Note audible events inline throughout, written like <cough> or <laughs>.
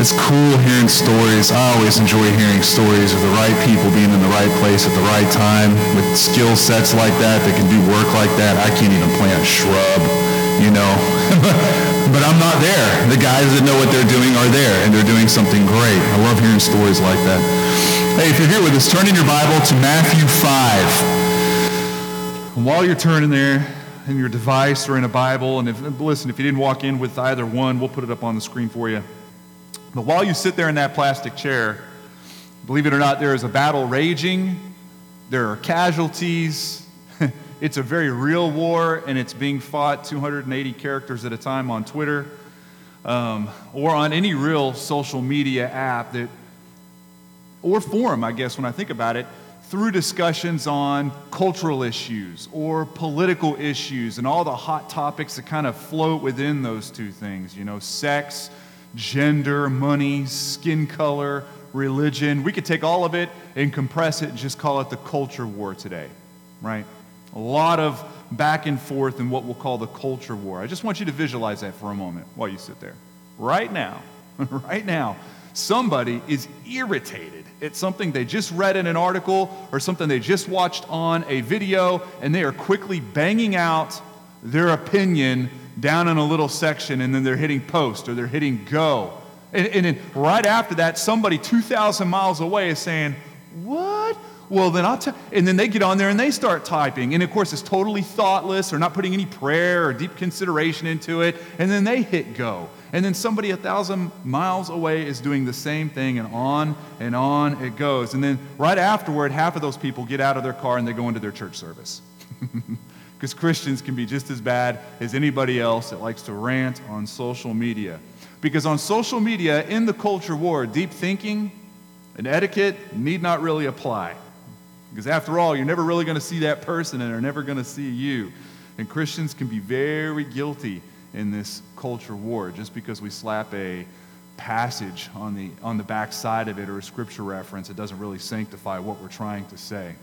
it's cool hearing stories. I always enjoy hearing stories of the right people being in the right place at the right time with skill sets like that that can do work like that. I can't even plant a shrub, you know. <laughs> but I'm not there. The guys that know what they're doing are there, and they're doing something great. I love hearing stories like that. Hey, if you're here with us, turn in your Bible to Matthew 5. And while you're turning there, in your device or in a Bible. And if, listen, if you didn't walk in with either one, we'll put it up on the screen for you. But while you sit there in that plastic chair, believe it or not, there is a battle raging. There are casualties. <laughs> it's a very real war, and it's being fought 280 characters at a time on Twitter um, or on any real social media app that, or forum, I guess, when I think about it through discussions on cultural issues or political issues and all the hot topics that kind of float within those two things, you know, sex, gender, money, skin color, religion. We could take all of it and compress it and just call it the culture war today, right? A lot of back and forth in what we'll call the culture war. I just want you to visualize that for a moment while you sit there. Right now, <laughs> right now, somebody is irritated at something they just read in an article or something they just watched on a video, and they are quickly banging out their opinion down in a little section, and then they're hitting post or they're hitting go. And, and then right after that, somebody 2,000 miles away is saying, What? Well, then I'll. And then they get on there and they start typing. And of course, it's totally thoughtless. They're not putting any prayer or deep consideration into it. And then they hit go. And then somebody a thousand miles away is doing the same thing, and on and on it goes. And then right afterward, half of those people get out of their car and they go into their church service. <laughs> Because Christians can be just as bad as anybody else that likes to rant on social media. Because on social media, in the culture war, deep thinking and etiquette need not really apply. Because after all, you're never really going to see that person and they're never going to see you. And Christians can be very guilty in this culture war just because we slap a passage on the, on the back side of it or a scripture reference. It doesn't really sanctify what we're trying to say.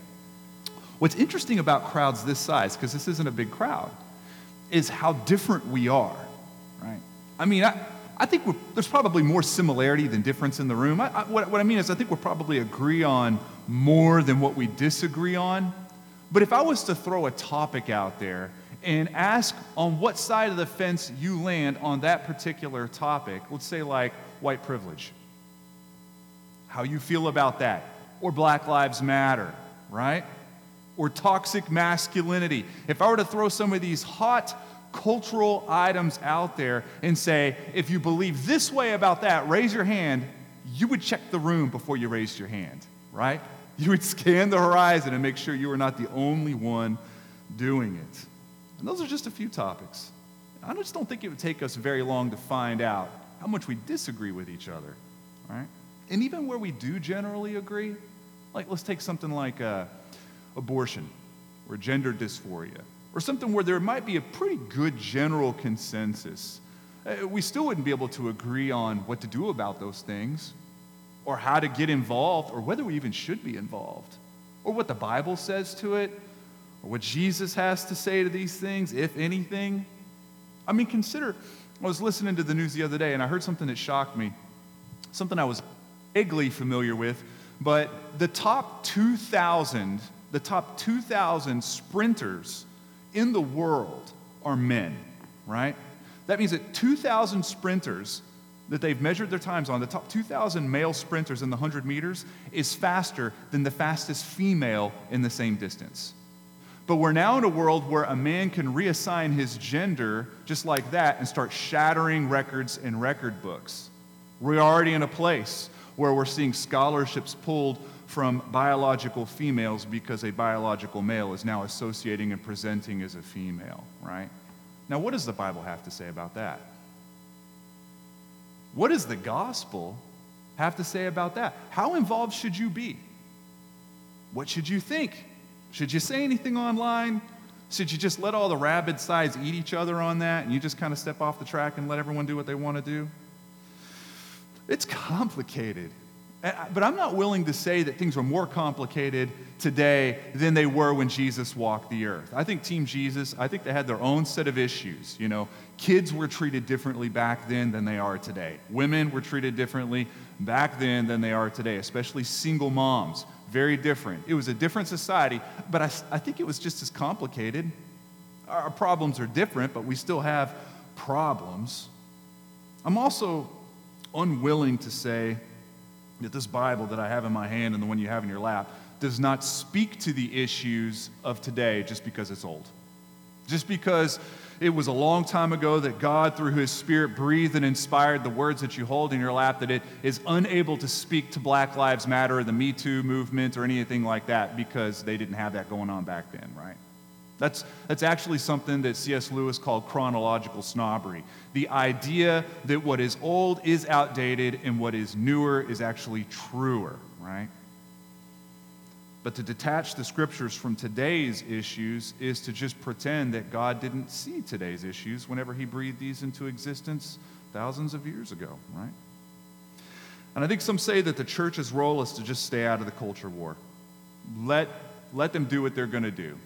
What's interesting about crowds this size, because this isn't a big crowd, is how different we are, right? I mean, I, I think there's probably more similarity than difference in the room. I, I, what, what I mean is, I think we'll probably agree on more than what we disagree on. But if I was to throw a topic out there and ask on what side of the fence you land on that particular topic. Let's say, like white privilege. How you feel about that. Or Black Lives Matter, right? Or toxic masculinity. If I were to throw some of these hot cultural items out there and say, if you believe this way about that, raise your hand, you would check the room before you raised your hand, right? <laughs> You would scan the horizon and make sure you were not the only one doing it. And those are just a few topics. I just don't think it would take us very long to find out how much we disagree with each other, right? And even where we do generally agree, like let's take something like uh, abortion or gender dysphoria, or something where there might be a pretty good general consensus. Uh, we still wouldn't be able to agree on what to do about those things, or how to get involved, or whether we even should be involved, or what the Bible says to it, or what Jesus has to say to these things, if anything. I mean, consider, I was listening to the news the other day and I heard something that shocked me, something I was vaguely familiar with, but the top 2,000, the top 2,000 sprinters in the world are men, right? That means that 2,000 sprinters that they've measured their times on, the top 2,000 male sprinters in the 100 meters, is faster than the fastest female in the same distance. But we're now in a world where a man can reassign his gender just like that and start shattering records in record books. We're already in a place where we're seeing scholarships pulled from biological females because a biological male is now associating and presenting as a female, right? Now, what does the Bible have to say about that? What does the gospel have to say about that? How involved should you be? What should you think? Should you say anything online? Should you just let all the rabid sides eat each other on that and you just kind of step off the track and let everyone do what they want to do? It's complicated. But I'm not willing to say that things are more complicated today than they were when Jesus walked the earth. I think Team Jesus, I think they had their own set of issues. You know, kids were treated differently back then than they are today. Women were treated differently back then than they are today, especially single moms. Very different. It was a different society, but I, I think it was just as complicated. Our problems are different, but we still have problems. I'm also unwilling to say that this Bible that I have in my hand and the one you have in your lap does not speak to the issues of today just because it's old. Just because it was a long time ago that God, through His Spirit, breathed and inspired the words that you hold in your lap, that it is unable to speak to Black Lives Matter or the Me Too movement or anything like that because they didn't have that going on back then, right? That's, that's actually something that C.S. Lewis called chronological snobbery. The idea that what is old is outdated and what is newer is actually truer, right? But to detach the scriptures from today's issues is to just pretend that God didn't see today's issues whenever he breathed these into existence thousands of years ago, right? And I think some say that the church's role is to just stay out of the culture war. Let, let them do what they're going to do.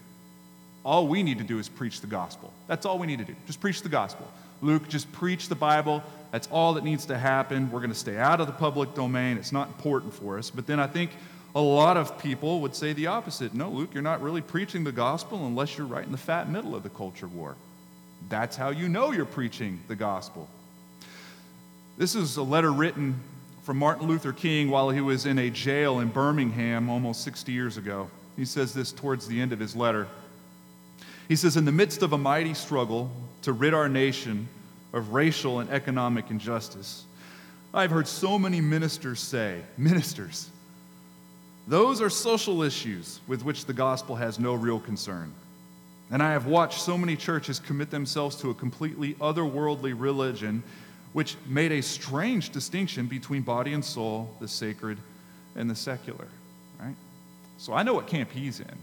All we need to do is preach the gospel. That's all we need to do. Just preach the gospel. Luke, just preach the Bible. That's all that needs to happen. We're going to stay out of the public domain. It's not important for us. But then I think a lot of people would say the opposite. No, Luke, you're not really preaching the gospel unless you're right in the fat middle of the culture war. That's how you know you're preaching the gospel. This is a letter written from Martin Luther King while he was in a jail in Birmingham almost 60 years ago. He says this towards the end of his letter. He says, In the midst of a mighty struggle to rid our nation of racial and economic injustice, I've heard so many ministers say, ministers, those are social issues with which the gospel has no real concern. And I have watched so many churches commit themselves to a completely otherworldly religion which made a strange distinction between body and soul, the sacred and the secular, right? So I know what camp he's in.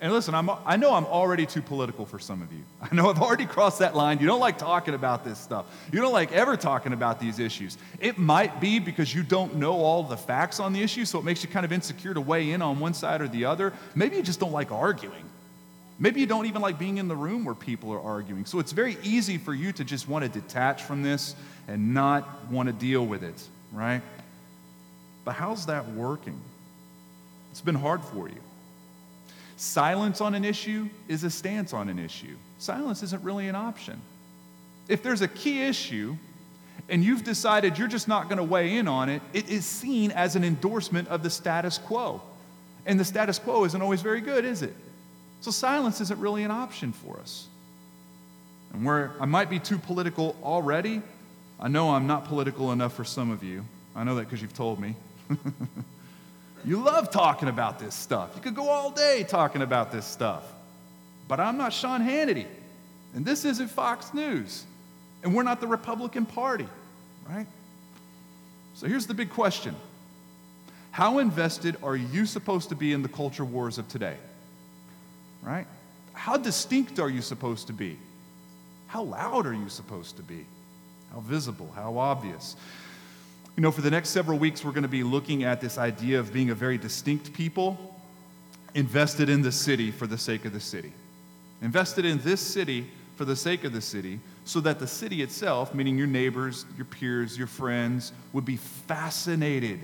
And listen, I'm, I know I'm already too political for some of you. <laughs> I know I've already crossed that line. You don't like talking about this stuff. You don't like ever talking about these issues. It might be because you don't know all the facts on the issue, so it makes you kind of insecure to weigh in on one side or the other. Maybe you just don't like arguing. Maybe you don't even like being in the room where people are arguing. So it's very easy for you to just want to detach from this and not want to deal with it, right? But how's that working? It's been hard for you. Silence on an issue is a stance on an issue. Silence isn't really an option. If there's a key issue and you've decided you're just not going to weigh in on it, it is seen as an endorsement of the status quo. And the status quo isn't always very good, is it? So silence isn't really an option for us. And where I might be too political already, I know I'm not political enough for some of you. I know that because you've told me. <laughs> You love talking about this stuff. You could go all day talking about this stuff. But I'm not Sean Hannity. And this isn't Fox News. And we're not the Republican Party, right? So here's the big question How invested are you supposed to be in the culture wars of today? Right? How distinct are you supposed to be? How loud are you supposed to be? How visible? How obvious? You know, for the next several weeks, we're going to be looking at this idea of being a very distinct people invested in the city for the sake of the city. Invested in this city for the sake of the city, so that the city itself, meaning your neighbors, your peers, your friends, would be fascinated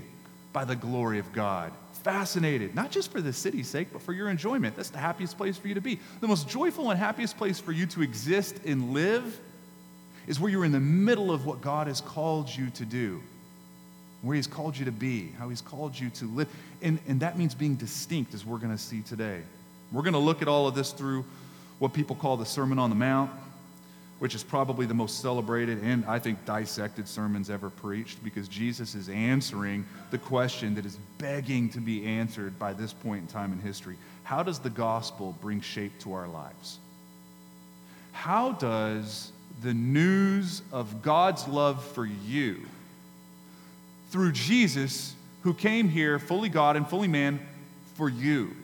by the glory of God. Fascinated, not just for the city's sake, but for your enjoyment. That's the happiest place for you to be. The most joyful and happiest place for you to exist and live is where you're in the middle of what God has called you to do where He's called you to be, how He's called you to live. And, and that means being distinct, as we're going to see today. We're going to look at all of this through what people call the Sermon on the Mount, which is probably the most celebrated and I think dissected sermons ever preached because Jesus is answering the question that is begging to be answered by this point in time in history. How does the gospel bring shape to our lives? How does the news of God's love for you through Jesus, who came here fully God and fully man for you,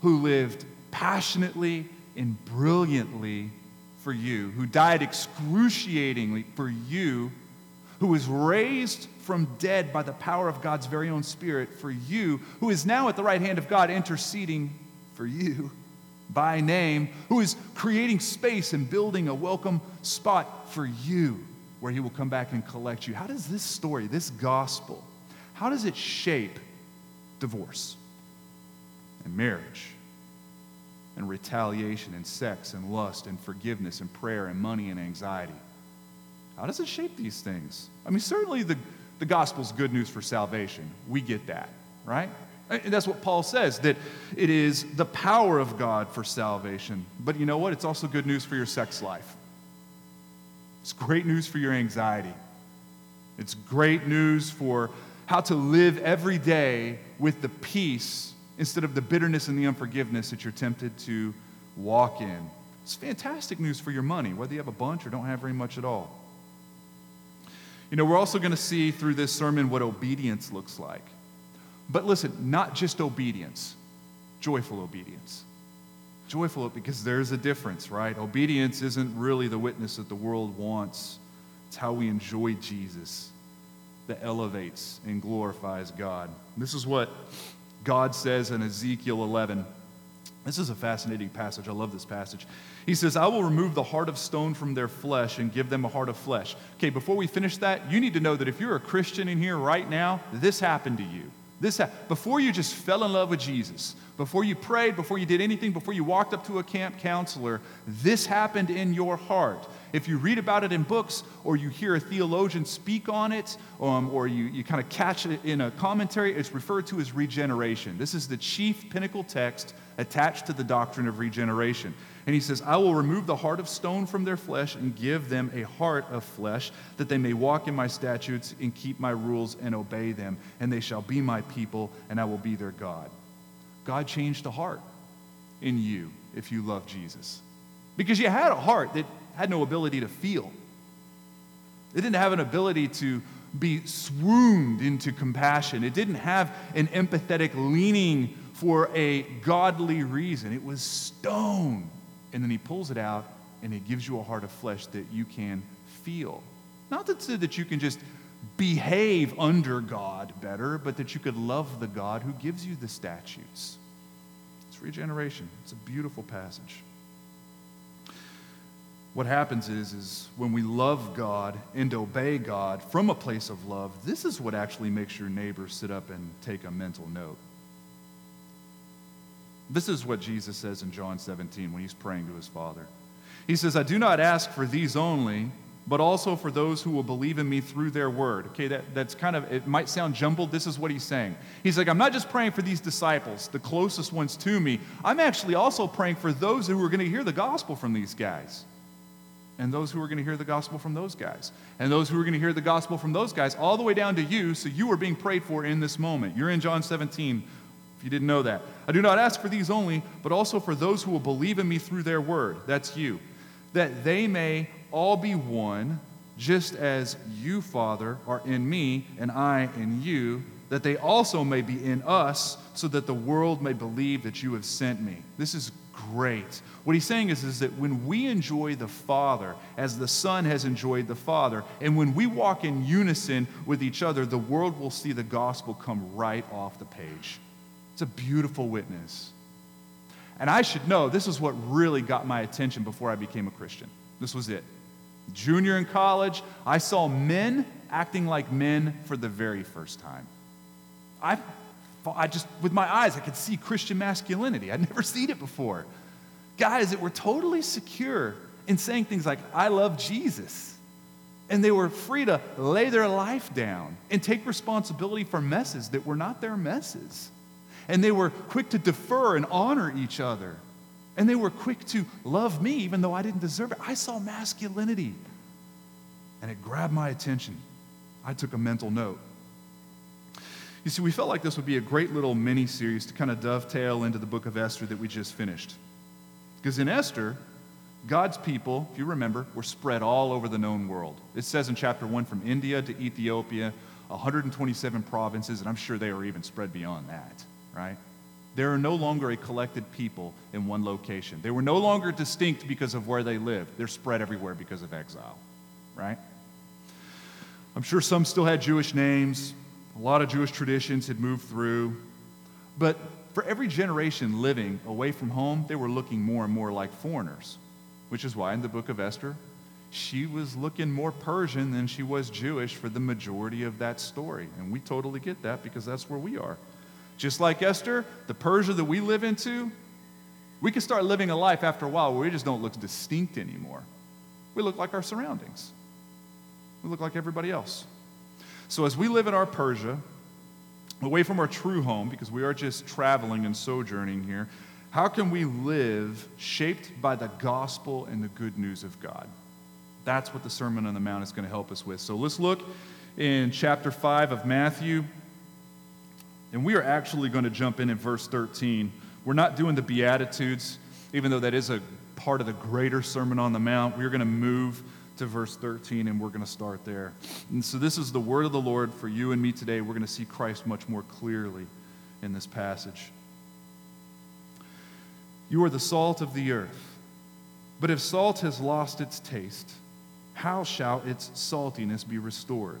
who lived passionately and brilliantly for you, who died excruciatingly for you, who was raised from dead by the power of God's very own Spirit for you, who is now at the right hand of God interceding for you by name, who is creating space and building a welcome spot for you where he will come back and collect you. How does this story, this gospel, how does it shape divorce and marriage and retaliation and sex and lust and forgiveness and prayer and money and anxiety? How does it shape these things? I mean, certainly the, the gospel's good news for salvation. We get that, right? And that's what Paul says, that it is the power of God for salvation. But you know what? It's also good news for your sex life. It's great news for your anxiety. It's great news for how to live every day with the peace instead of the bitterness and the unforgiveness that you're tempted to walk in. It's fantastic news for your money, whether you have a bunch or don't have very much at all. You know, we're also going to see through this sermon what obedience looks like. But listen, not just obedience, joyful obedience. Joyful because there's a difference, right? Obedience isn't really the witness that the world wants, it's how we enjoy Jesus that elevates and glorifies God. This is what God says in Ezekiel 11. This is a fascinating passage. I love this passage. He says, I will remove the heart of stone from their flesh and give them a heart of flesh. Okay, before we finish that, you need to know that if you're a Christian in here right now, this happened to you. This before you just fell in love with Jesus, before you prayed, before you did anything, before you walked up to a camp counselor, this happened in your heart. If you read about it in books or you hear a theologian speak on it um, or you, you kind of catch it in a commentary, it's referred to as regeneration. This is the chief pinnacle text attached to the doctrine of regeneration. And he says, I will remove the heart of stone from their flesh and give them a heart of flesh, that they may walk in my statutes and keep my rules and obey them. And they shall be my people, and I will be their God. God changed a heart in you if you love Jesus. Because you had a heart that had no ability to feel, it didn't have an ability to be swooned into compassion, it didn't have an empathetic leaning for a godly reason. It was stone. And then he pulls it out and he gives you a heart of flesh that you can feel. Not that, that you can just behave under God better, but that you could love the God who gives you the statutes. Regeneration. It's a beautiful passage. What happens is, is when we love God and obey God from a place of love, this is what actually makes your neighbor sit up and take a mental note. This is what Jesus says in John 17 when he's praying to his Father. He says, I do not ask for these only, but also for those who will believe in me through their word. Okay, that, that's kind of, it might sound jumbled. This is what he's saying. He's like, I'm not just praying for these disciples, the closest ones to me. I'm actually also praying for those who are going to hear the gospel from these guys. And those who are going to hear the gospel from those guys. And those who are going to hear the gospel from those guys, all the way down to you. So you are being prayed for in this moment. You're in John 17 if you didn't know that. I do not ask for these only, but also for those who will believe in me through their word. That's you. That they may all be one, just as you, Father, are in me and I in you, that they also may be in us, so that the world may believe that you have sent me. This is great. What he's saying is, is that when we enjoy the Father as the Son has enjoyed the Father, and when we walk in unison with each other, the world will see the gospel come right off the page. It's a beautiful witness. And I should know this is what really got my attention before I became a Christian. This was it. Junior in college, I saw men acting like men for the very first time. I, I just, with my eyes, I could see Christian masculinity. I'd never seen it before. Guys that were totally secure in saying things like, I love Jesus. And they were free to lay their life down and take responsibility for messes that were not their messes. And they were quick to defer and honor each other. And they were quick to love me even though I didn't deserve it. I saw masculinity. And it grabbed my attention. I took a mental note. You see, we felt like this would be a great little mini series to kind of dovetail into the book of Esther that we just finished. Because in Esther, God's people, if you remember, were spread all over the known world. It says in chapter 1 from India to Ethiopia, 127 provinces, and I'm sure they were even spread beyond that right? They are no longer a collected people in one location. They were no longer distinct because of where they lived. They're spread everywhere because of exile, right? I'm sure some still had Jewish names, a lot of Jewish traditions had moved through. But for every generation living away from home, they were looking more and more like foreigners, which is why in the book of Esther, she was looking more Persian than she was Jewish for the majority of that story. And we totally get that because that's where we are. Just like Esther, the Persia that we live into, we can start living a life after a while where we just don't look distinct anymore. We look like our surroundings, we look like everybody else. So as we live in our Persia, away from our true home, because we are just traveling and sojourning here, how can we live shaped by the gospel and the good news of God? That's what the Sermon on the Mount is going to help us with. So let's look in chapter 5 of Matthew. And we are actually going to jump in in verse 13. We're not doing the Beatitudes, even though that is a part of the greater Sermon on the Mount. We're going to move to verse 13 and we're going to start there. And so this is the word of the Lord for you and me today. We're going to see Christ much more clearly in this passage. You are the salt of the earth. But if salt has lost its taste, how shall its saltiness be restored?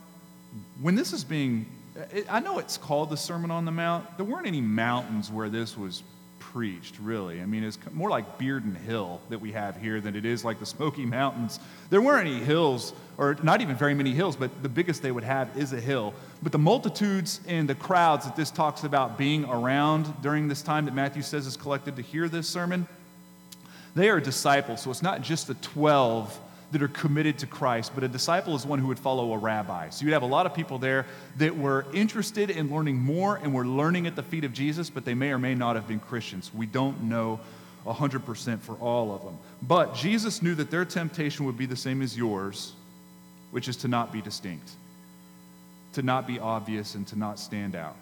when this is being, I know it's called the Sermon on the Mount. There weren't any mountains where this was preached, really. I mean, it's more like Bearden Hill that we have here than it is like the Smoky Mountains. There weren't any hills, or not even very many hills, but the biggest they would have is a hill. But the multitudes and the crowds that this talks about being around during this time that Matthew says is collected to hear this sermon, they are disciples. So it's not just the 12 that are committed to Christ, but a disciple is one who would follow a rabbi. So you'd have a lot of people there that were interested in learning more and were learning at the feet of Jesus, but they may or may not have been Christians. We don't know 100% for all of them. But Jesus knew that their temptation would be the same as yours, which is to not be distinct, to not be obvious, and to not stand out.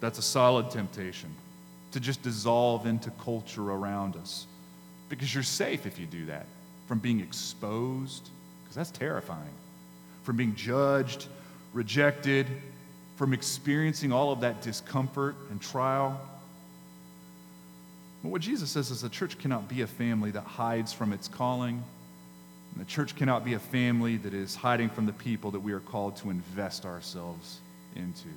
That's a solid temptation, to just dissolve into culture around us. Because you're safe if you do that from being exposed, because that's terrifying, from being judged, rejected, from experiencing all of that discomfort and trial. But what Jesus says is the church cannot be a family that hides from its calling. And the church cannot be a family that is hiding from the people that we are called to invest ourselves into.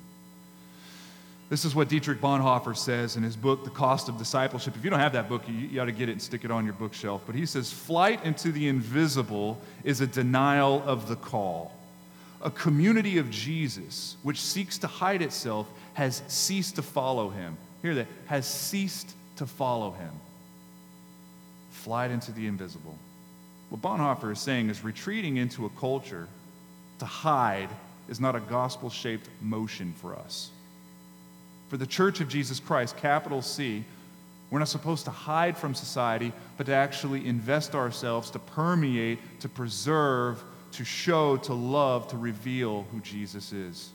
This is what Dietrich Bonhoeffer says in his book, The Cost of Discipleship. If you don't have that book, you, you ought to get it and stick it on your bookshelf. But he says, Flight into the invisible is a denial of the call. A community of Jesus, which seeks to hide itself, has ceased to follow him. Hear that, has ceased to follow him. Flight into the invisible. What Bonhoeffer is saying is retreating into a culture to hide is not a gospel shaped motion for us. For the church of Jesus Christ, capital C, we're not supposed to hide from society, but to actually invest ourselves, to permeate, to preserve, to show, to love, to reveal who Jesus is.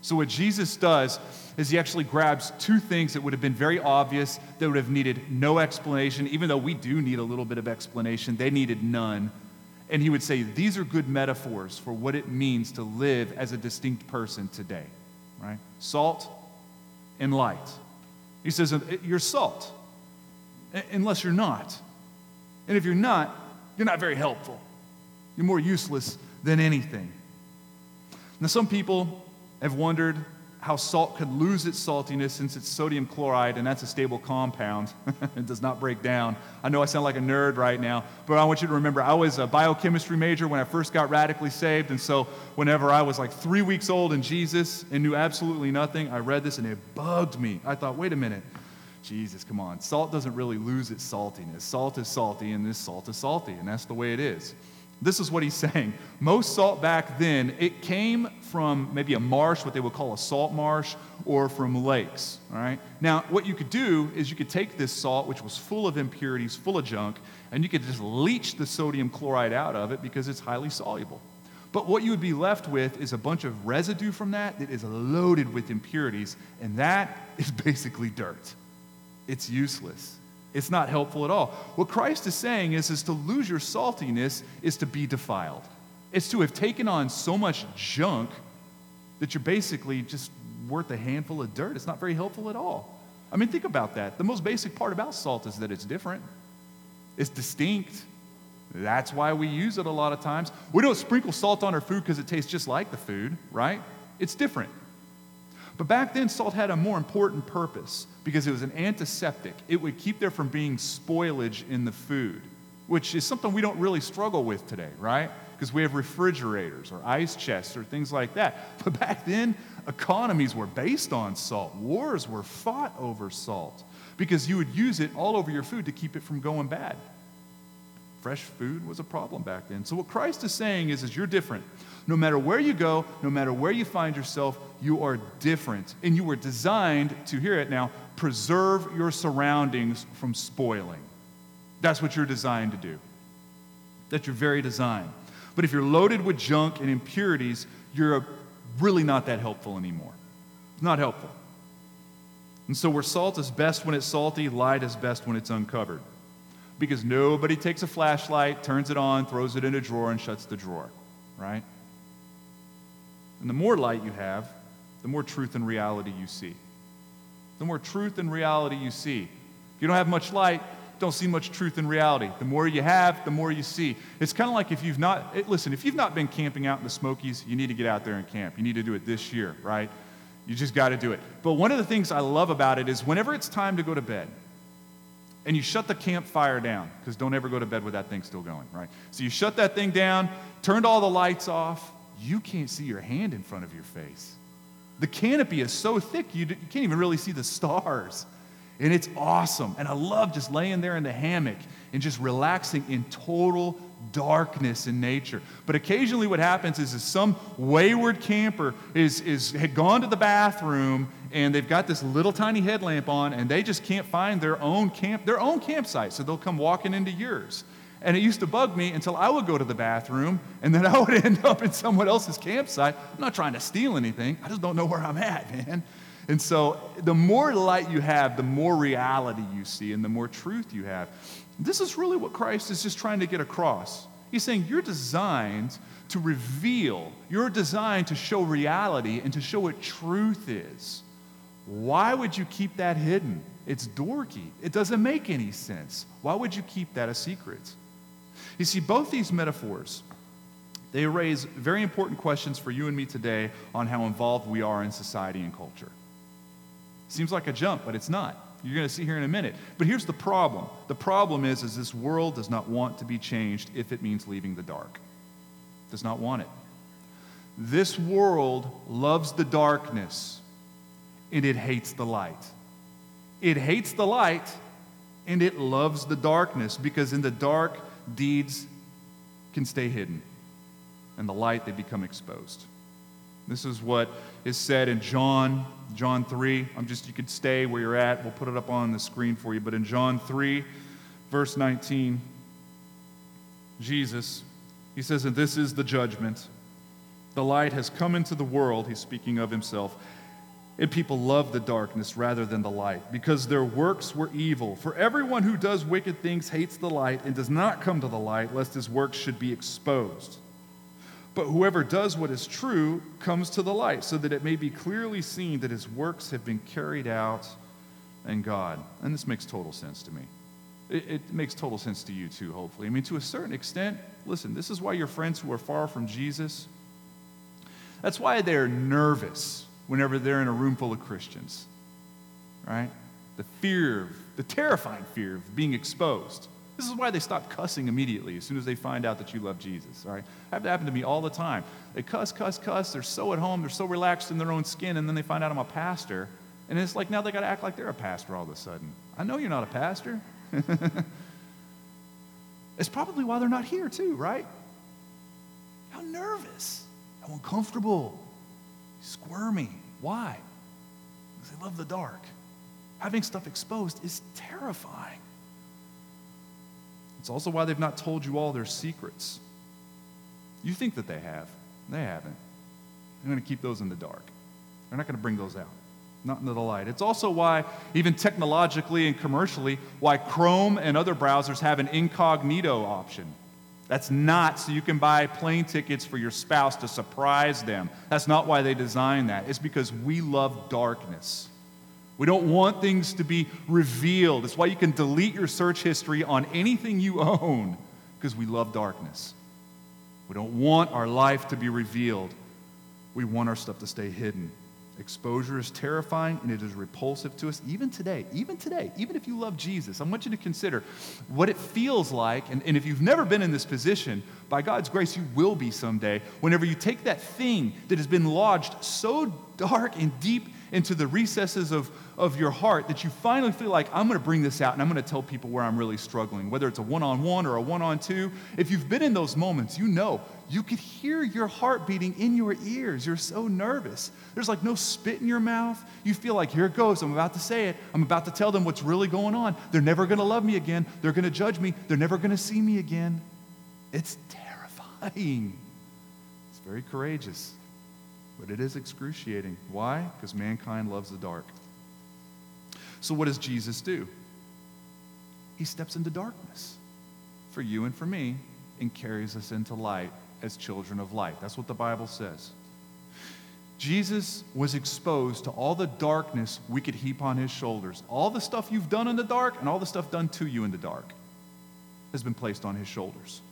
So, what Jesus does is he actually grabs two things that would have been very obvious, that would have needed no explanation, even though we do need a little bit of explanation, they needed none. And he would say, These are good metaphors for what it means to live as a distinct person today, right? Salt and light. He says, uh, You're salt, uh, unless you're not. And if you're not, you're not very helpful. You're more useless than anything. Now, some people have wondered how salt could lose its saltiness since it's sodium chloride, and that's a stable compound. <laughs> it does not break down. I know I sound like a nerd right now, but I want you to remember I was a biochemistry major when I first got radically saved, and so whenever I was like three weeks old in Jesus and knew absolutely nothing, I read this and it bugged me. I thought, wait a minute. Jesus, come on. Salt doesn't really lose its saltiness. Salt is salty, and this salt is salty, and that's the way it is. This is what he's saying. Most salt back then, it came from maybe a marsh, what they would call a salt marsh, or from lakes. All right. Now, what you could do is you could take this salt, which was full of impurities, full of junk, and you could just leach the sodium chloride out of it because it's highly soluble. But what you would be left with is a bunch of residue from that that is loaded with impurities, and that is <laughs> basically dirt. It's useless. It's not helpful at all. What Christ is saying is, is to lose your saltiness is to be defiled. It's to have taken on so much junk that you're basically just worth a handful of dirt. It's not very helpful at all. I mean, think about that. The most basic part about salt is that it's different, it's distinct. That's why we use it a lot of times. We don't sprinkle salt on our food because it tastes just like the food, right? It's different. But back then, salt had a more important purpose because it was an antiseptic. It would keep there from being spoilage in the food, which is something we don't really struggle with today, right? Because we have refrigerators or ice chests or things like that. <laughs> But back then, economies were based on salt. Wars were fought over salt because you would use it all over your food to keep it from going bad. Fresh food was a problem back then. So, what Christ is saying is, is you're different. No matter where you go, no matter where you find yourself, you are different. And you were designed, to hear it now, preserve your surroundings from spoiling. That's what you're designed to do. That's your very design. But if you're loaded with junk and impurities, you're really not that helpful anymore. It's not helpful. And so, where salt is best when it's salty, light is best when it's uncovered. Because nobody takes a flashlight, turns it on, throws it in a drawer, and shuts the drawer, right? And the more light you have, the more truth and reality you see. The more truth and reality you see. If you don't have much light, don't see much truth and reality. The more you have, the more you see. It's kind of like if you've not, it, listen, if you've not been camping out in the Smokies, you need to get out there and camp. You need to do it this year, right? You just got to do it. But one of the things I love about it is whenever it's time to go to bed, and you shut the campfire down, because don't ever go to bed with that thing still going, right? So you shut that thing down, turned all the lights off, you can't see your hand in front of your face. The canopy is so thick, you, you can't even really see the stars. And it's awesome. And I love just laying there in the hammock and just relaxing in total darkness in nature. But occasionally what happens is, is some wayward camper is, is had gone to the bathroom and they've got this little tiny headlamp on and they just can't find their own camp their own campsite. So they'll come walking into yours. And it used to bug me until I would go to the bathroom and then <laughs> I would end up in someone else's campsite. I'm not trying to steal anything. I just don't know where I'm at, man. And so the more light you have, the more reality you see and the more truth you have. This is really what Christ is just trying to get across. He's saying you're designed to reveal, you're designed to show reality and to show what truth is. Why would you keep that hidden? It's dorky. It doesn't make any sense. Why would you keep that a secret? You see, both these metaphors, they raise very important questions for you and me today on how involved we are in society and culture. Seems like a jump, but it's not. You're going to see here in a minute. But here's the problem. The problem is, is this world does not want to be changed if it means leaving the dark. Does not want it. This world loves the darkness and it hates the light. It hates the light and it loves the darkness because in the dark, deeds can stay hidden. And the light, they become exposed. This is what is said in John, John 3. I'm just, you could stay where you're at. We'll put it up on the screen for you. But in John 3, verse 19, Jesus, he says, And this is the judgment. The light has come into the world, he's speaking of himself, and people love the darkness rather than the light, because their works were evil. For everyone who does wicked things hates the light and does not come to the light, lest his works should be exposed. But whoever does what is true comes to the light, so that it may be clearly seen that his works have been carried out in God. And this makes total sense to me. It, it, makes total sense to you too, hopefully. I mean, to a certain extent, listen, this is why your friends who are far from Jesus, that's why they're nervous whenever they're in a room full of Christians, right? The fear, of, the terrifying fear of being exposed. This is why they stop cussing immediately as soon as they find out that you love Jesus, right? That happened to me all the time. They cuss, cuss, cuss. They're so at home. They're so relaxed in their own skin. And then they find out I'm a pastor. And it's like now they got to act like they're a pastor all of a sudden. I know you're not a pastor. <laughs> it's probably why they're not here, too, right? How nervous, how uncomfortable, squirmy. Why? Because they love the dark. Having stuff exposed is terrifying. It's also why they've not told you all their secrets. You think that they have. They haven't. They're going to keep those in the dark. They're not going to bring those out, not into the light. It's also why, even technologically and commercially, why Chrome and other browsers have an incognito option. That's not so you can buy plane tickets for your spouse to surprise them. That's not why they designed that. It's because we love darkness. We don't want things to be revealed. It's why you can delete your search history on anything you own because we love darkness. We don't want our life to be revealed. We want our stuff to stay hidden. Exposure is terrifying and it is repulsive to us even today. Even today, even if you love Jesus, I want you to consider what it feels like. And, and if you've never been in this position, by God's grace, you will be someday. Whenever you take that thing that has been lodged so dark and deep into the recesses of, of your heart that you finally feel like, I'm going to bring this out and I'm going to tell people where I'm really struggling, whether it's a one on one or a one on two. If you've been in those moments, you know you could hear your heart beating in your ears. You're so nervous. There's like no spit in your mouth. You feel like, here it goes. I'm about to say it. I'm about to tell them what's really going on. They're never going to love me again. They're going to judge me. They're never going to see me again. It's terrifying. It's very courageous, but it is excruciating. Why? Because mankind loves the dark. So, what does Jesus do? He steps into darkness for you and for me and carries us into light as children of light. That's what the Bible says. Jesus was exposed to all the darkness we could heap on his shoulders. All the stuff you've done in the dark and all the stuff done to you in the dark has been placed on his shoulders.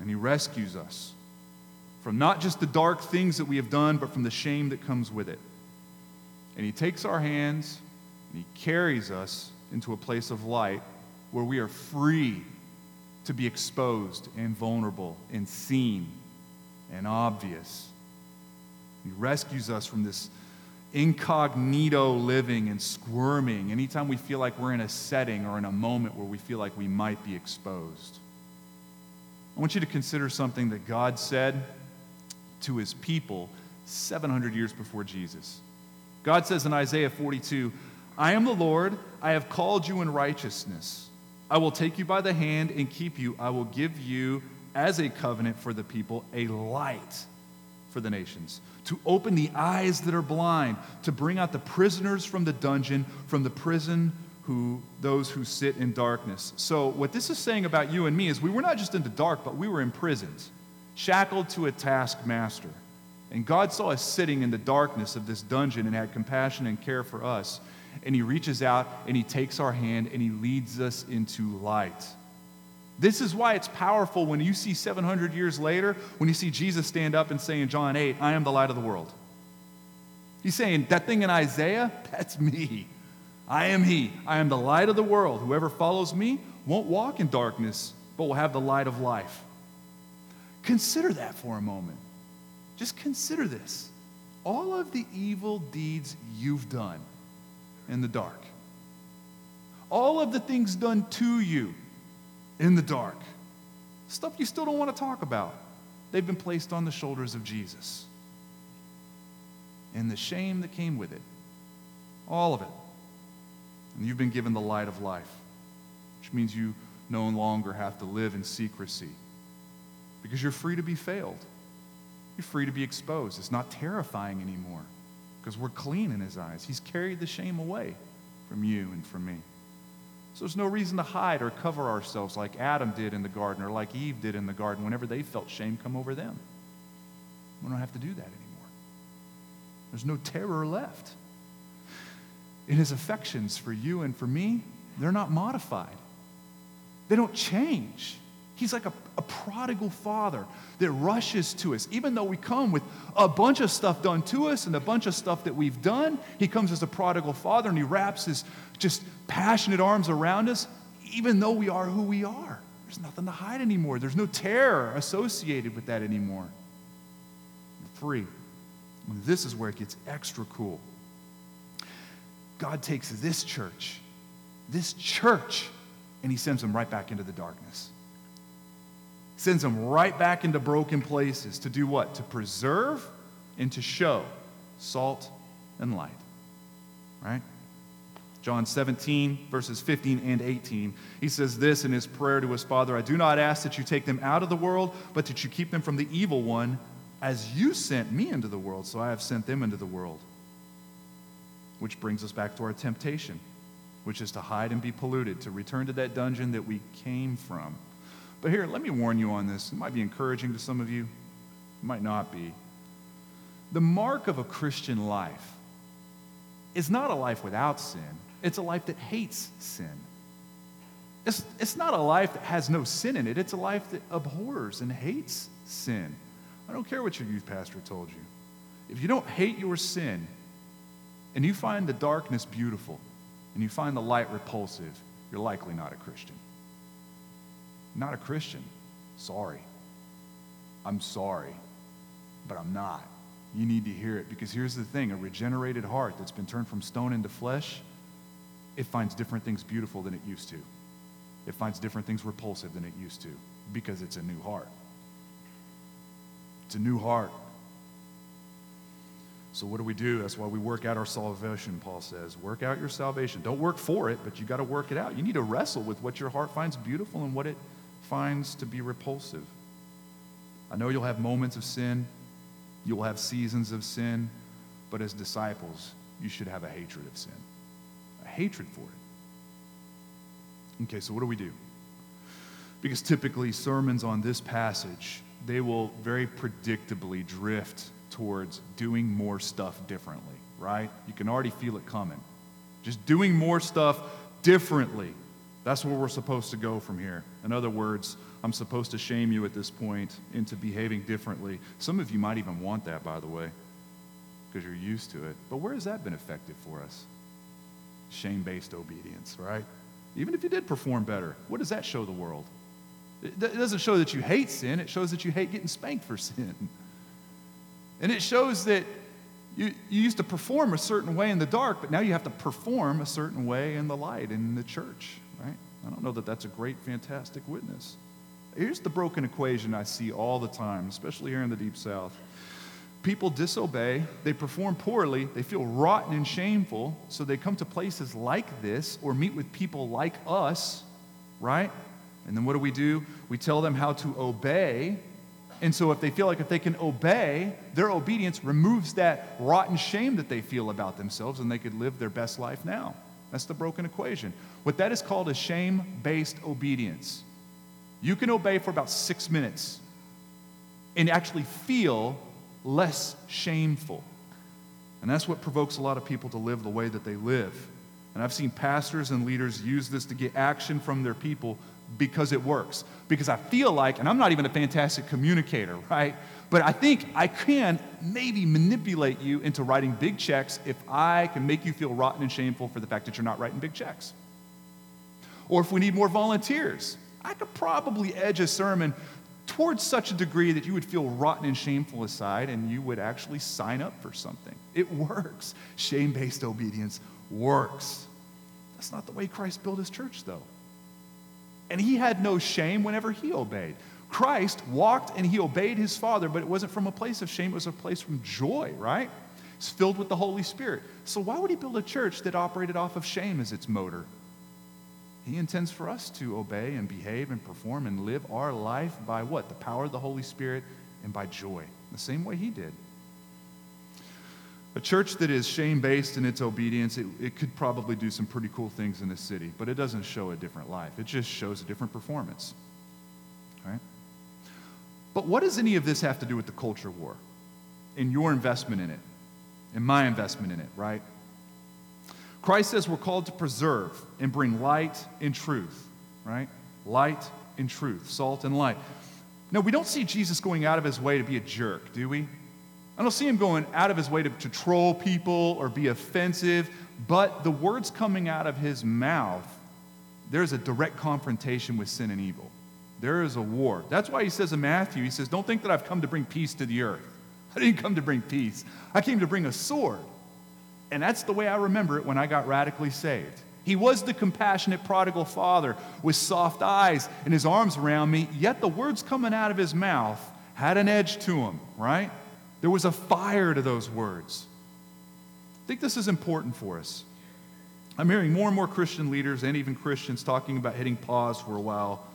And he rescues us from not just the dark things that we have done, but from the shame that comes with it. And he takes our hands and he carries us into a place of light where we are free to be exposed and vulnerable and seen and obvious. He rescues us from this incognito living and squirming anytime we feel like we're in a setting or in a moment where we feel like we might be exposed. I want you to consider something that God said to his people 700 years before Jesus. God says in Isaiah 42, I am the Lord, I have called you in righteousness. I will take you by the hand and keep you. I will give you, as a covenant for the people, a light for the nations, to open the eyes that are blind, to bring out the prisoners from the dungeon, from the prison who those who sit in darkness. So what this is saying about you and me is we were not just in the dark, but we were imprisoned, shackled to a taskmaster. And God saw us sitting in the darkness of this dungeon and had compassion and care for us and he reaches out and he takes our hand and he leads us into light. This is why it's powerful when you see 700 years later, when you see Jesus stand up and say in John 8, I am the light of the world. He's saying, that thing in Isaiah, that's me. I am He. I am the light of the world. Whoever follows me won't walk in darkness, but will have the light of life. Consider that for a moment. Just consider this. All of the evil deeds you've done in the dark. All of the things done to you in the dark, stuff you still don't want to talk about, they've been placed on the shoulders of Jesus. And the shame that came with it, all of it. And you've been given the light of life, which means you no longer have to live in secrecy because you're free to be failed. You're free to be exposed. It's not terrifying anymore because we're clean in his eyes. He's carried the shame away from you and from me. So there's no reason to hide or cover ourselves like Adam did in the garden or like Eve did in the garden whenever they felt shame come over them. We don't have to do that anymore. There's no terror left. In his affections for you and for me, they're not modified, they don't change. He's like a, a, prodigal father that rushes to us. Even though we come with a bunch of stuff done to us and a bunch of stuff that we've done, he comes as a prodigal father and he wraps his just passionate arms around us, even though we are who we are. There's nothing to hide anymore. There's no terror associated with that anymore. Three, this is where it gets extra cool. God takes this church, this church, and he sends them right back into the darkness sends them right back into broken places to do what? To preserve and to show salt and light. Right? John 17, verses 15 and 18. He says this in his prayer to his Father I do not ask that you take them out of the world, but that you keep them from the evil one, as you sent me into the world, so I have sent them into the world. Which brings us back to our temptation, which is to hide and be polluted, to return to that dungeon that we came from. But here, let me warn you on this. It might be encouraging to some of you, it might not be. The mark of a Christian life is not a life without sin, it's a life that hates sin. It's, it's not a life that has no sin in it, it's a life that abhors and hates sin. I don't care what your youth pastor told you. If you don't hate your sin and you find the darkness beautiful and you find the light repulsive, you're likely not a Christian. Not a Christian. Sorry. I'm sorry, but I'm not. You need to hear it because here's the thing a regenerated heart that's been turned from stone into flesh, it finds different things beautiful than it used to. It finds different things repulsive than it used to because it's a new heart. It's a new heart. So, what do we do? That's why we work out our salvation, Paul says. Work out your salvation. Don't work for it, but you got to work it out. You need to wrestle with what your heart finds beautiful and what it finds to be repulsive. I know you'll have moments of sin, you'll have seasons of sin, but as disciples, you should have a hatred of sin, a hatred for it. Okay, so what do we do? Because typically, sermons on this passage, they will very predictably drift towards doing more stuff differently, right? You can already feel it coming. Just doing more stuff differently. That's where we're supposed to go from here. In other words, I'm supposed to shame you at this point into behaving differently. Some of you might even want that, by the way, because you're used to it. But where has that been effective for us? Shame based obedience, right? Even if you did perform better, what does that show the world? It doesn't show that you hate sin, it shows that you hate getting spanked for <laughs> sin. And it shows that you, you used to perform a certain way in the dark, but now you have to perform a certain way in the light in the church, right? I don't know that that's a great, fantastic witness. Here's the broken equation I see all the time, especially here in the Deep South. People disobey, they perform poorly, they feel rotten and shameful, so they come to places like this or meet with people like us, right? And then what do we do? We tell them how to obey. And so if they feel like if they can obey, their obedience removes that rotten shame that they feel about themselves and they could live their best life now. That's the broken equation. What that is called is shame based obedience. You can obey for about six minutes and actually feel less shameful. And that's what provokes a lot of people to live the way that they live. And I've seen pastors and leaders use this to get action from their people because it works. Because I feel like, and I'm not even a fantastic communicator, <laughs> right? But I think I can maybe manipulate you into writing big checks if I can make you feel rotten and shameful for the fact that you're not writing big checks. Or if we need more volunteers, I could probably edge a sermon towards such a degree that you would feel rotten and shameful aside and you would actually sign up for something. It <laughs> works. Shame based obedience works. That's not the way Christ built his church, though. And he had no shame whenever he obeyed. Christ walked and he obeyed his Father, but it wasn't from a place of shame, it was a place from joy, right? It's filled with the Holy Spirit. So why would he build a church that operated off of shame as its motor? He intends for us to obey and behave and perform and live our life by what? The power of the Holy Spirit and by joy, the same way He did. A church that is shame based in its obedience, it, it could probably do some pretty cool things in this city, but it doesn't show a different life. It just shows a different performance. Right? But what does any of this have to do with the culture war and your investment in it and my investment in it, right? Christ says we're called to preserve and bring light and truth, right? Light and truth, salt and light. No, we don't see Jesus going out of his way to be a jerk, do we? I don't see him going out of his way to, to troll people or be offensive, but the words coming out of his mouth, there's a direct confrontation with sin and evil. There is a war. That's why he says in Matthew, he says, Don't think that I've come to bring peace to the earth. <laughs> I didn't come to bring peace, I came to bring a sword. And that's the way I remember it when I got radically saved. He was the compassionate prodigal father with soft eyes and his arms around me, yet the words coming out of his mouth had an edge to them, right? There was a fire to those words. I think this is important for us. I'm hearing more and more Christian leaders and even Christians talking about hitting pause for a while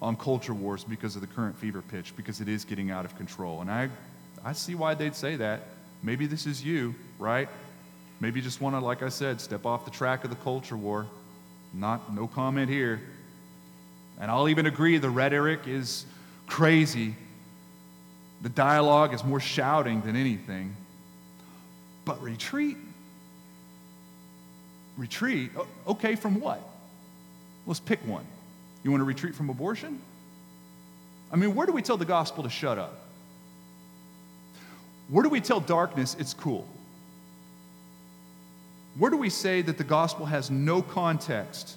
on culture wars because of the current fever pitch, because it is getting out of control. And I, I see why they'd say that. Maybe this is you, right? Maybe you just want to, like I said, step off the track of the culture war. Not, no comment here. And I'll even agree the rhetoric is crazy. The dialogue is more shouting than anything. But retreat retreat. Okay, from what? Let's pick one. You want to retreat from abortion? I mean, where do we tell the gospel to shut up? Where do we tell darkness it's cool? Where do we say that the gospel has no context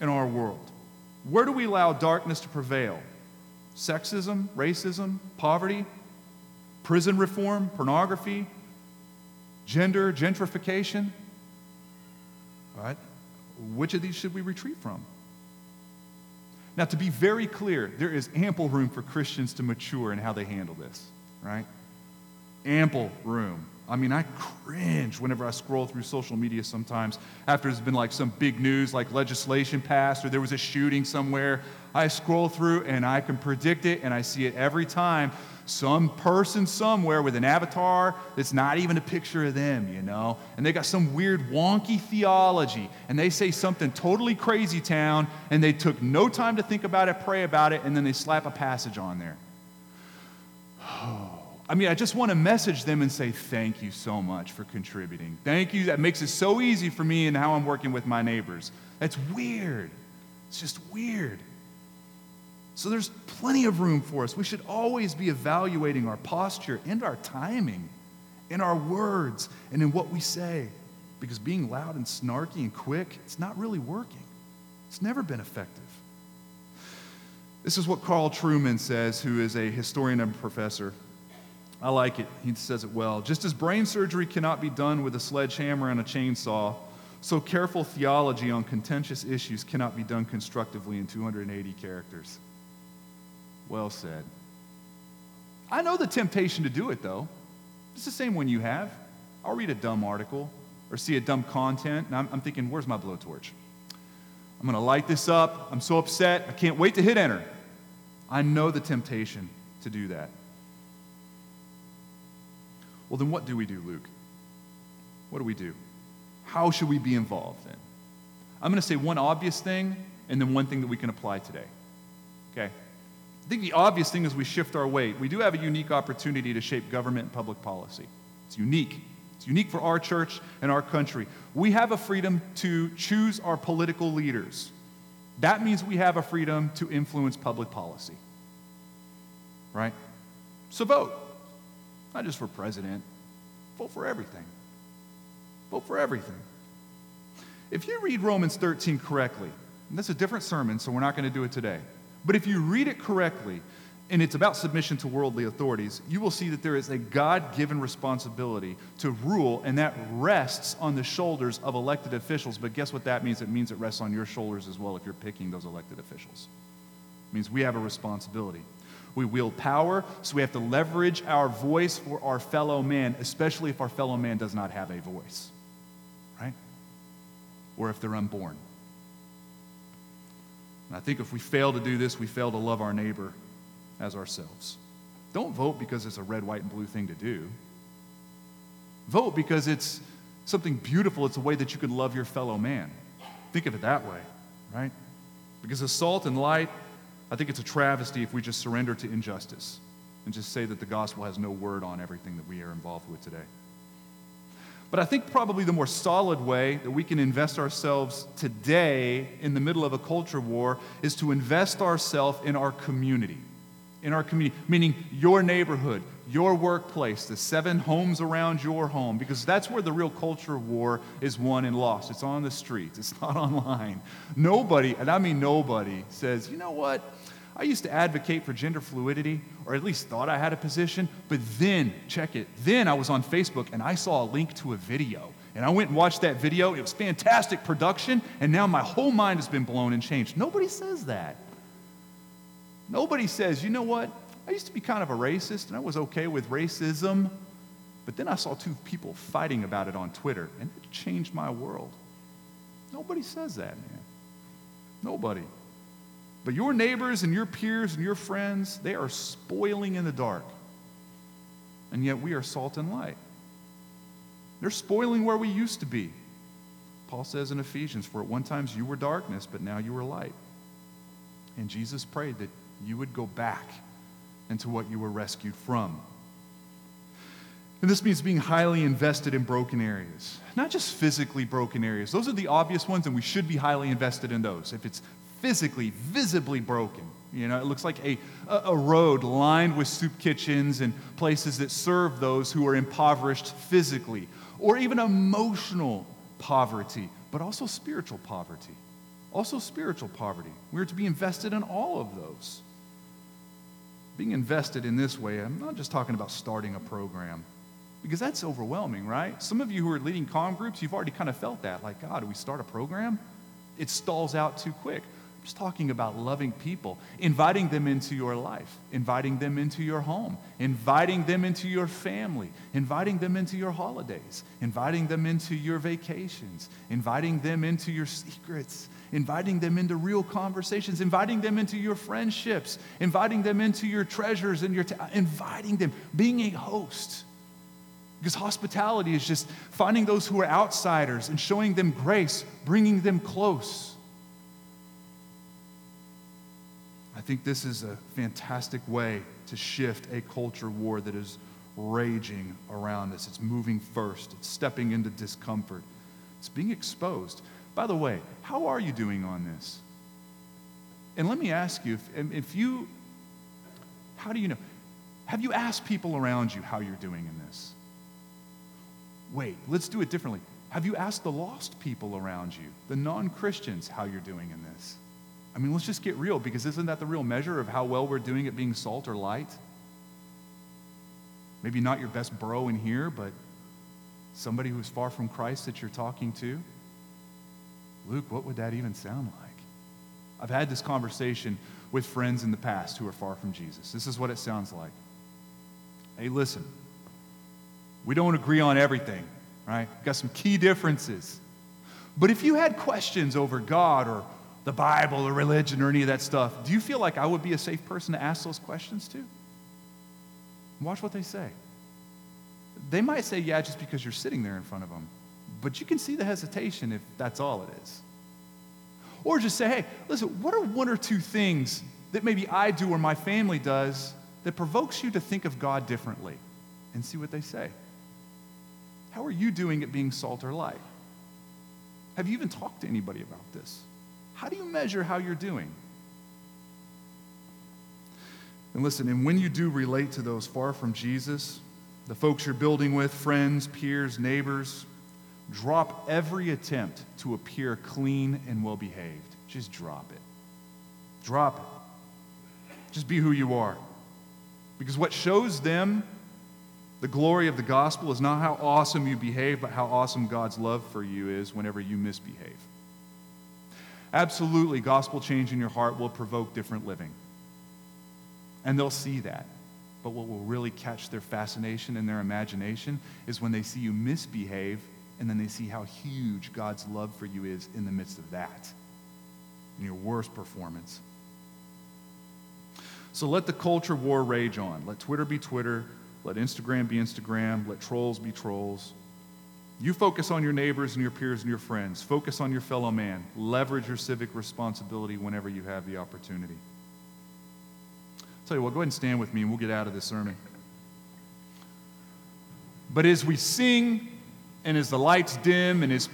in our world? Where do we allow darkness to prevail? Sexism, racism, poverty, prison reform, pornography, gender, gentrification? Right? Which of these should we retreat from? Now, to be very clear, there is ample room for Christians to mature in how they handle this, right? Ample room. I mean, I cringe whenever I scroll through social media sometimes after there's been like some big news, like legislation passed or there was a shooting somewhere. I scroll through and I can predict it and I see it every time some person somewhere with an avatar that's not even a picture of them, you know? And they got some weird wonky theology, and they say something totally crazy town, and they took no time to think about it, pray about it, and then they slap a passage on there. <sighs> I mean, I just want to message them and say thank you so much for contributing. Thank you. That makes it so easy for me and how I'm working with my neighbors. That's weird. It's just weird. So there's plenty of room for us. We should always be evaluating our posture and our timing in our words and in what we say. Because being loud and snarky and quick, it's not really working. It's never been effective. This is what Carl Trueman says, who is a historian and professor. I like it. He says it well. Just as brain surgery cannot be done with a sledgehammer and a chainsaw, so careful theology on contentious issues cannot be done constructively in 280 characters. Well said. I know the temptation to do it, though. It's the same one you have. I'll read a dumb article or see a dumb content, and I'm, I'm thinking, where's my blowtorch? I'm going to light this up. I'm so upset. I can't wait to hit enter. I know the temptation to do that. Well, then what do we do, Luke? What do we do? How should we be involved in? I'm going to say one obvious thing and then one thing that we can apply today. Okay? I think the obvious thing is we shift our weight. We do have a unique opportunity to shape government and public policy. It's unique. It's unique for our church and our country. We have a freedom to choose our political leaders. That means we have a freedom to influence public policy. Right? So vote. Not just for president, vote for everything. Vote for everything. If you read Romans 13 correctly, and that's a different sermon, so we're not going to do it today. But if you read it correctly, and it's about submission to worldly authorities, you will see that there is a God given responsibility to rule, and that rests on the shoulders of elected officials. But guess what that means? It means it rests on your shoulders as well if you're picking those elected officials. It means we have a responsibility. We wield power, so we have to leverage our voice for our fellow man, especially if our fellow man does not have a voice, right? Or if they're unborn. And I think if we fail to do this, we fail to love our neighbor as ourselves. Don't vote because it's a red, white, and blue thing to do. Vote because it's something beautiful. It's a way that you can love your fellow man. Think of it that way, right? Because as salt and light, I think it's a travesty if we just surrender to injustice and just say that the gospel has no word on everything that we are involved with today. But I think probably the more solid way that we can invest ourselves today in the middle of a culture war is to invest ourselves in our community. In our community, meaning your neighborhood, your workplace, the seven homes around your home, because that's where the real culture war is won and lost. It's on the streets, it's <laughs> not online. Nobody, and I mean nobody, says, you know what? I used to advocate for gender fluidity, or at least thought I had a position, but then, check it, then I was on Facebook and I saw a link to a video. And I went and watched that video. It was fantastic production, and now my whole mind has been blown and changed. Nobody says that. Nobody says, you know what? I used to be kind of a racist, and I was okay with racism, but then I saw two people fighting about it on Twitter, and it changed my world. Nobody says that, man. Nobody. But your neighbors and your peers and your friends, they are spoiling in the dark. And yet we are salt and light. They're spoiling where we used to be. Paul says in Ephesians, For at one time you were darkness, but now you are light. And Jesus prayed that you would go back into what you were rescued from. And this means being highly invested in broken areas, not just physically broken areas. Those are the obvious ones, and we should be highly invested in those. If it's physically, visibly broken, you know, it looks like a, a road lined with soup kitchens and places that serve those who are impoverished physically, or even emotional poverty, but also spiritual poverty. Also, spiritual poverty. We're to be invested in all of those. Being invested in this way, I'm not just talking about starting a program, because that's overwhelming, right? Some of you who are leading com groups, you've already kind of felt that. Like, God, do we start a program? It stalls out too quick. Just talking about loving people, inviting them into your life, inviting them into your home, inviting them into your family, inviting them into your holidays, inviting them into your vacations, inviting them into your secrets, inviting them into real conversations, inviting them into your friendships, inviting them into your treasures and your, ta- inviting them, being a host. Because hospitality is just finding those who are outsiders and showing them grace, bringing them close. I think this is a fantastic way to shift a culture war that is raging around us. It's moving first, it's stepping into discomfort, it's being exposed. By the way, how are you doing on this? And let me ask you if, if you, how do you know? Have you asked people around you how you're doing in this? Wait, let's do it differently. Have you asked the lost people around you, the non Christians, how you're doing in this? I mean, let's just get real because isn't that the real measure of how well we're doing at being salt or light? Maybe not your best bro in here, but somebody who's far from Christ that you're talking to. Luke, what would that even sound like? I've had this conversation with friends in the past who are far from Jesus. This is what it sounds like. Hey, listen, we don't agree on everything, right? We've got some key differences. But if you had questions over God or the Bible or religion or any of that stuff, do you feel like I would be a safe person to ask those questions to? Watch what they say. They might say, yeah, just because you're sitting there in front of them. But you can see the hesitation if that's all it is. Or just say, hey, listen, what are one or two things that maybe I do or my family does that provokes you to think of God differently? And see what they say. How are you doing at being salt or light? Have you even talked to anybody about this? How do you measure how you're doing? And listen, and when you do relate to those far from Jesus, the folks you're building with, friends, peers, neighbors, drop every attempt to appear clean and well behaved. Just drop it. Drop it. Just be who you are. Because what shows them the glory of the gospel is not how awesome you behave, but how awesome God's love for you is whenever you misbehave. Absolutely, gospel change in your heart will provoke different living. And they'll see that. But what will really catch their fascination and their imagination is when they see you misbehave and then they see how huge God's love for you is in the midst of that, in your worst performance. So let the culture war rage on. Let Twitter be Twitter. Let Instagram be Instagram. Let trolls be trolls. You focus on your neighbors and your peers and your friends. Focus on your fellow man. Leverage your civic responsibility whenever you have the opportunity. I'll tell you what, go ahead and stand with me and we'll get out of this sermon. But as we sing and as the lights dim and as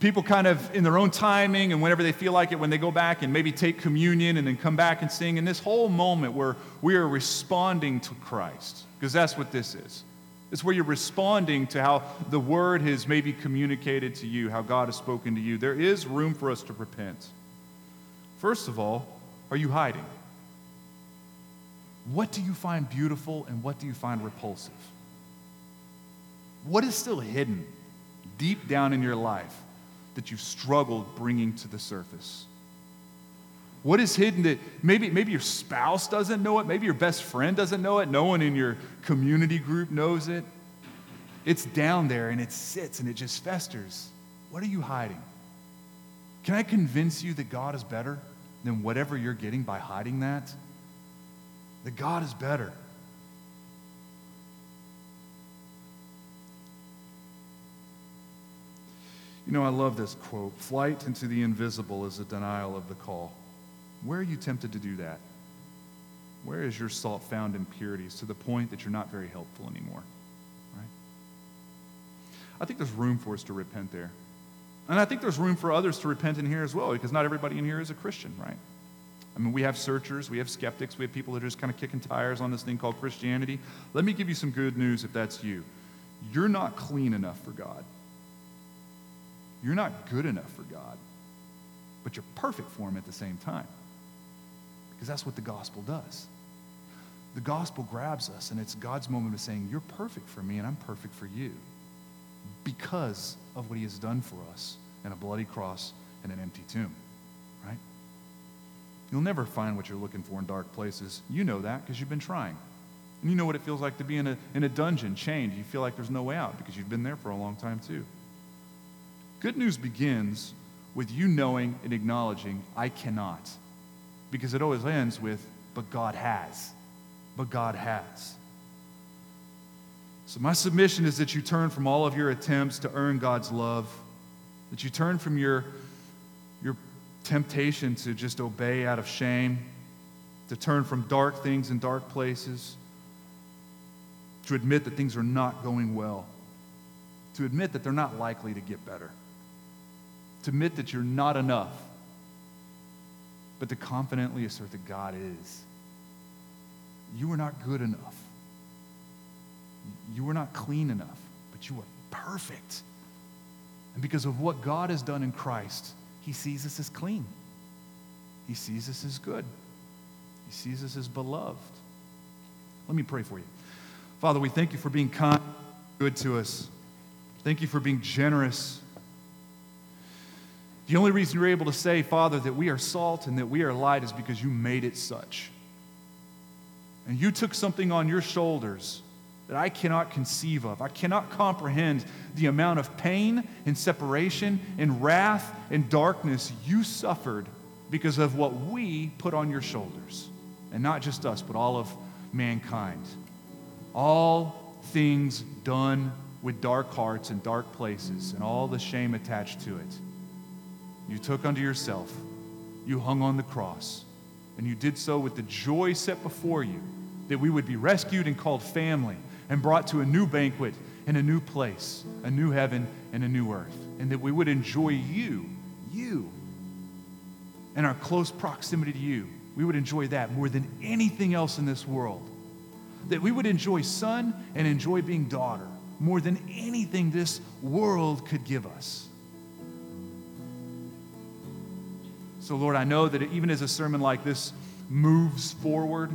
people kind of in their own timing and whenever they feel like it, when they go back and maybe take communion and then come back and sing, in this whole moment where we are responding to Christ, because that's what this is. It's where you're responding to how the word has maybe communicated to you, how God has spoken to you. There is room for us to repent. First of all, are you hiding? What do you find beautiful and what do you find repulsive? What is still hidden deep down in your life that you've struggled bringing to the surface? What is hidden that maybe, maybe your spouse doesn't know it, maybe your best friend doesn't know it, no one in your community group knows it? It's down there and it sits and it just festers. What are you hiding? Can I convince you that God is better than whatever you're getting by hiding that? That God is better. You know, I love this quote Flight into the invisible is a denial of the call. Where are you tempted to do that? Where is your salt found in purities to the point that you're not very helpful anymore? Right? I think there's room for us to repent there. And I think there's room for others to repent in here as well, because not everybody in here is a Christian, right? I mean, we have searchers, we have skeptics, we have people that are just kind of kicking tires on this thing called Christianity. Let me give you some good news if that's you. You're not clean enough for God. You're not good enough for God, but you're perfect for Him at the same time. Because that's what the gospel does. The gospel grabs us, and it's God's moment of saying, You're perfect for me, and I'm perfect for you. Because of what He has done for us in a bloody cross and an empty tomb, right? You'll never find what you're looking for in dark places. You know that because you've been trying. And you know what it feels like to be in a, in a dungeon, chained. You feel like there's no way out because you've been there for a long time, too. Good news begins with you knowing and acknowledging, I cannot. Because it always ends with, but God has. But God has. So, my submission is that you turn from all of your attempts to earn God's love, that you turn from your, your temptation to just obey out of shame, to turn from dark things and dark places, to admit that things are not going well, to admit that they're not likely to get better to admit that you're not enough, but to confidently assert that God is. You are not good enough. You are not clean enough, but you are perfect. And because of what God has done in Christ, He sees us as clean. He sees us as good. He sees us as beloved. Let me pray for you. Father, we thank you for being kind, good to us. Thank you for being generous the only reason you're able to say, Father, that we are salt and that we are light is because you made it such. And you took something on your shoulders that I cannot conceive of. I cannot comprehend the amount of pain and separation and wrath and darkness you suffered because of what we put on your shoulders. And not just us, but all of mankind. All things done with dark hearts and dark places and all the shame attached to it. You took unto yourself, you hung on the cross, and you did so with the joy set before you that we would be rescued and called family and brought to a new banquet and a new place, a new heaven and a new earth, and that we would enjoy you, you, and our close proximity to you. We would enjoy that more than anything else in this world. That we would enjoy son and enjoy being daughter more than anything this world could give us. So, Lord, I know that even as a sermon like this moves forward,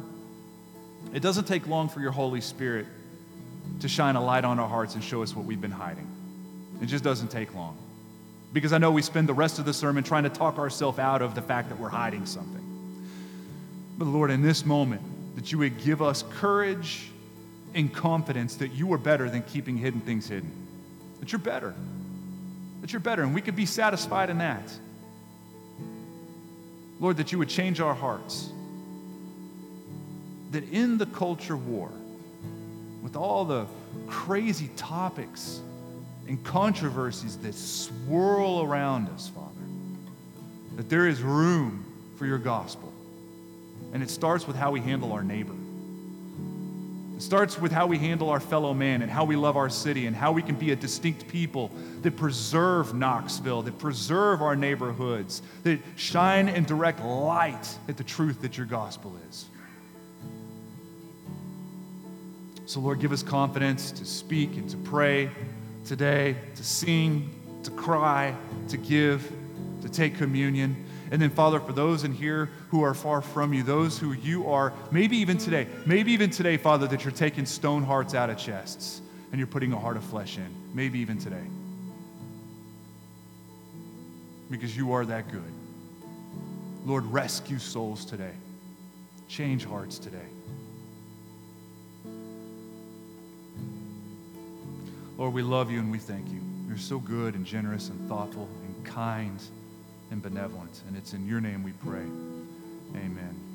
it doesn't take long for your Holy Spirit to shine a light on our hearts and show us what we've been hiding. It just doesn't take long. Because I know we spend the rest of the sermon trying to talk ourselves out of the fact that we're hiding something. But Lord, in this moment, that you would give us courage and confidence that you are better than keeping hidden things hidden. That you're better. That you're better. And we could be satisfied in that. Lord, that you would change our hearts. That in the culture war, with all the crazy topics and controversies that swirl around us, Father, that there is room for your gospel. And it starts with how we handle our neighbor. It starts with how we handle our fellow man and how we love our city and how we can be a distinct people that preserve Knoxville, that preserve our neighborhoods, that shine and direct light at the truth that your gospel is. So, Lord, give us confidence to speak and to pray today, to sing, to cry, to give, to take communion. And then, Father, for those in here who are far from you, those who you are, maybe even today, maybe even today, Father, that you're taking stone hearts out of chests and you're putting a heart of flesh in. Maybe even today. Because you are that good. Lord, rescue souls today, change hearts today. Lord, we love you and we thank you. You're so good and generous and thoughtful and kind and benevolent. And it's in your name we pray. Amen.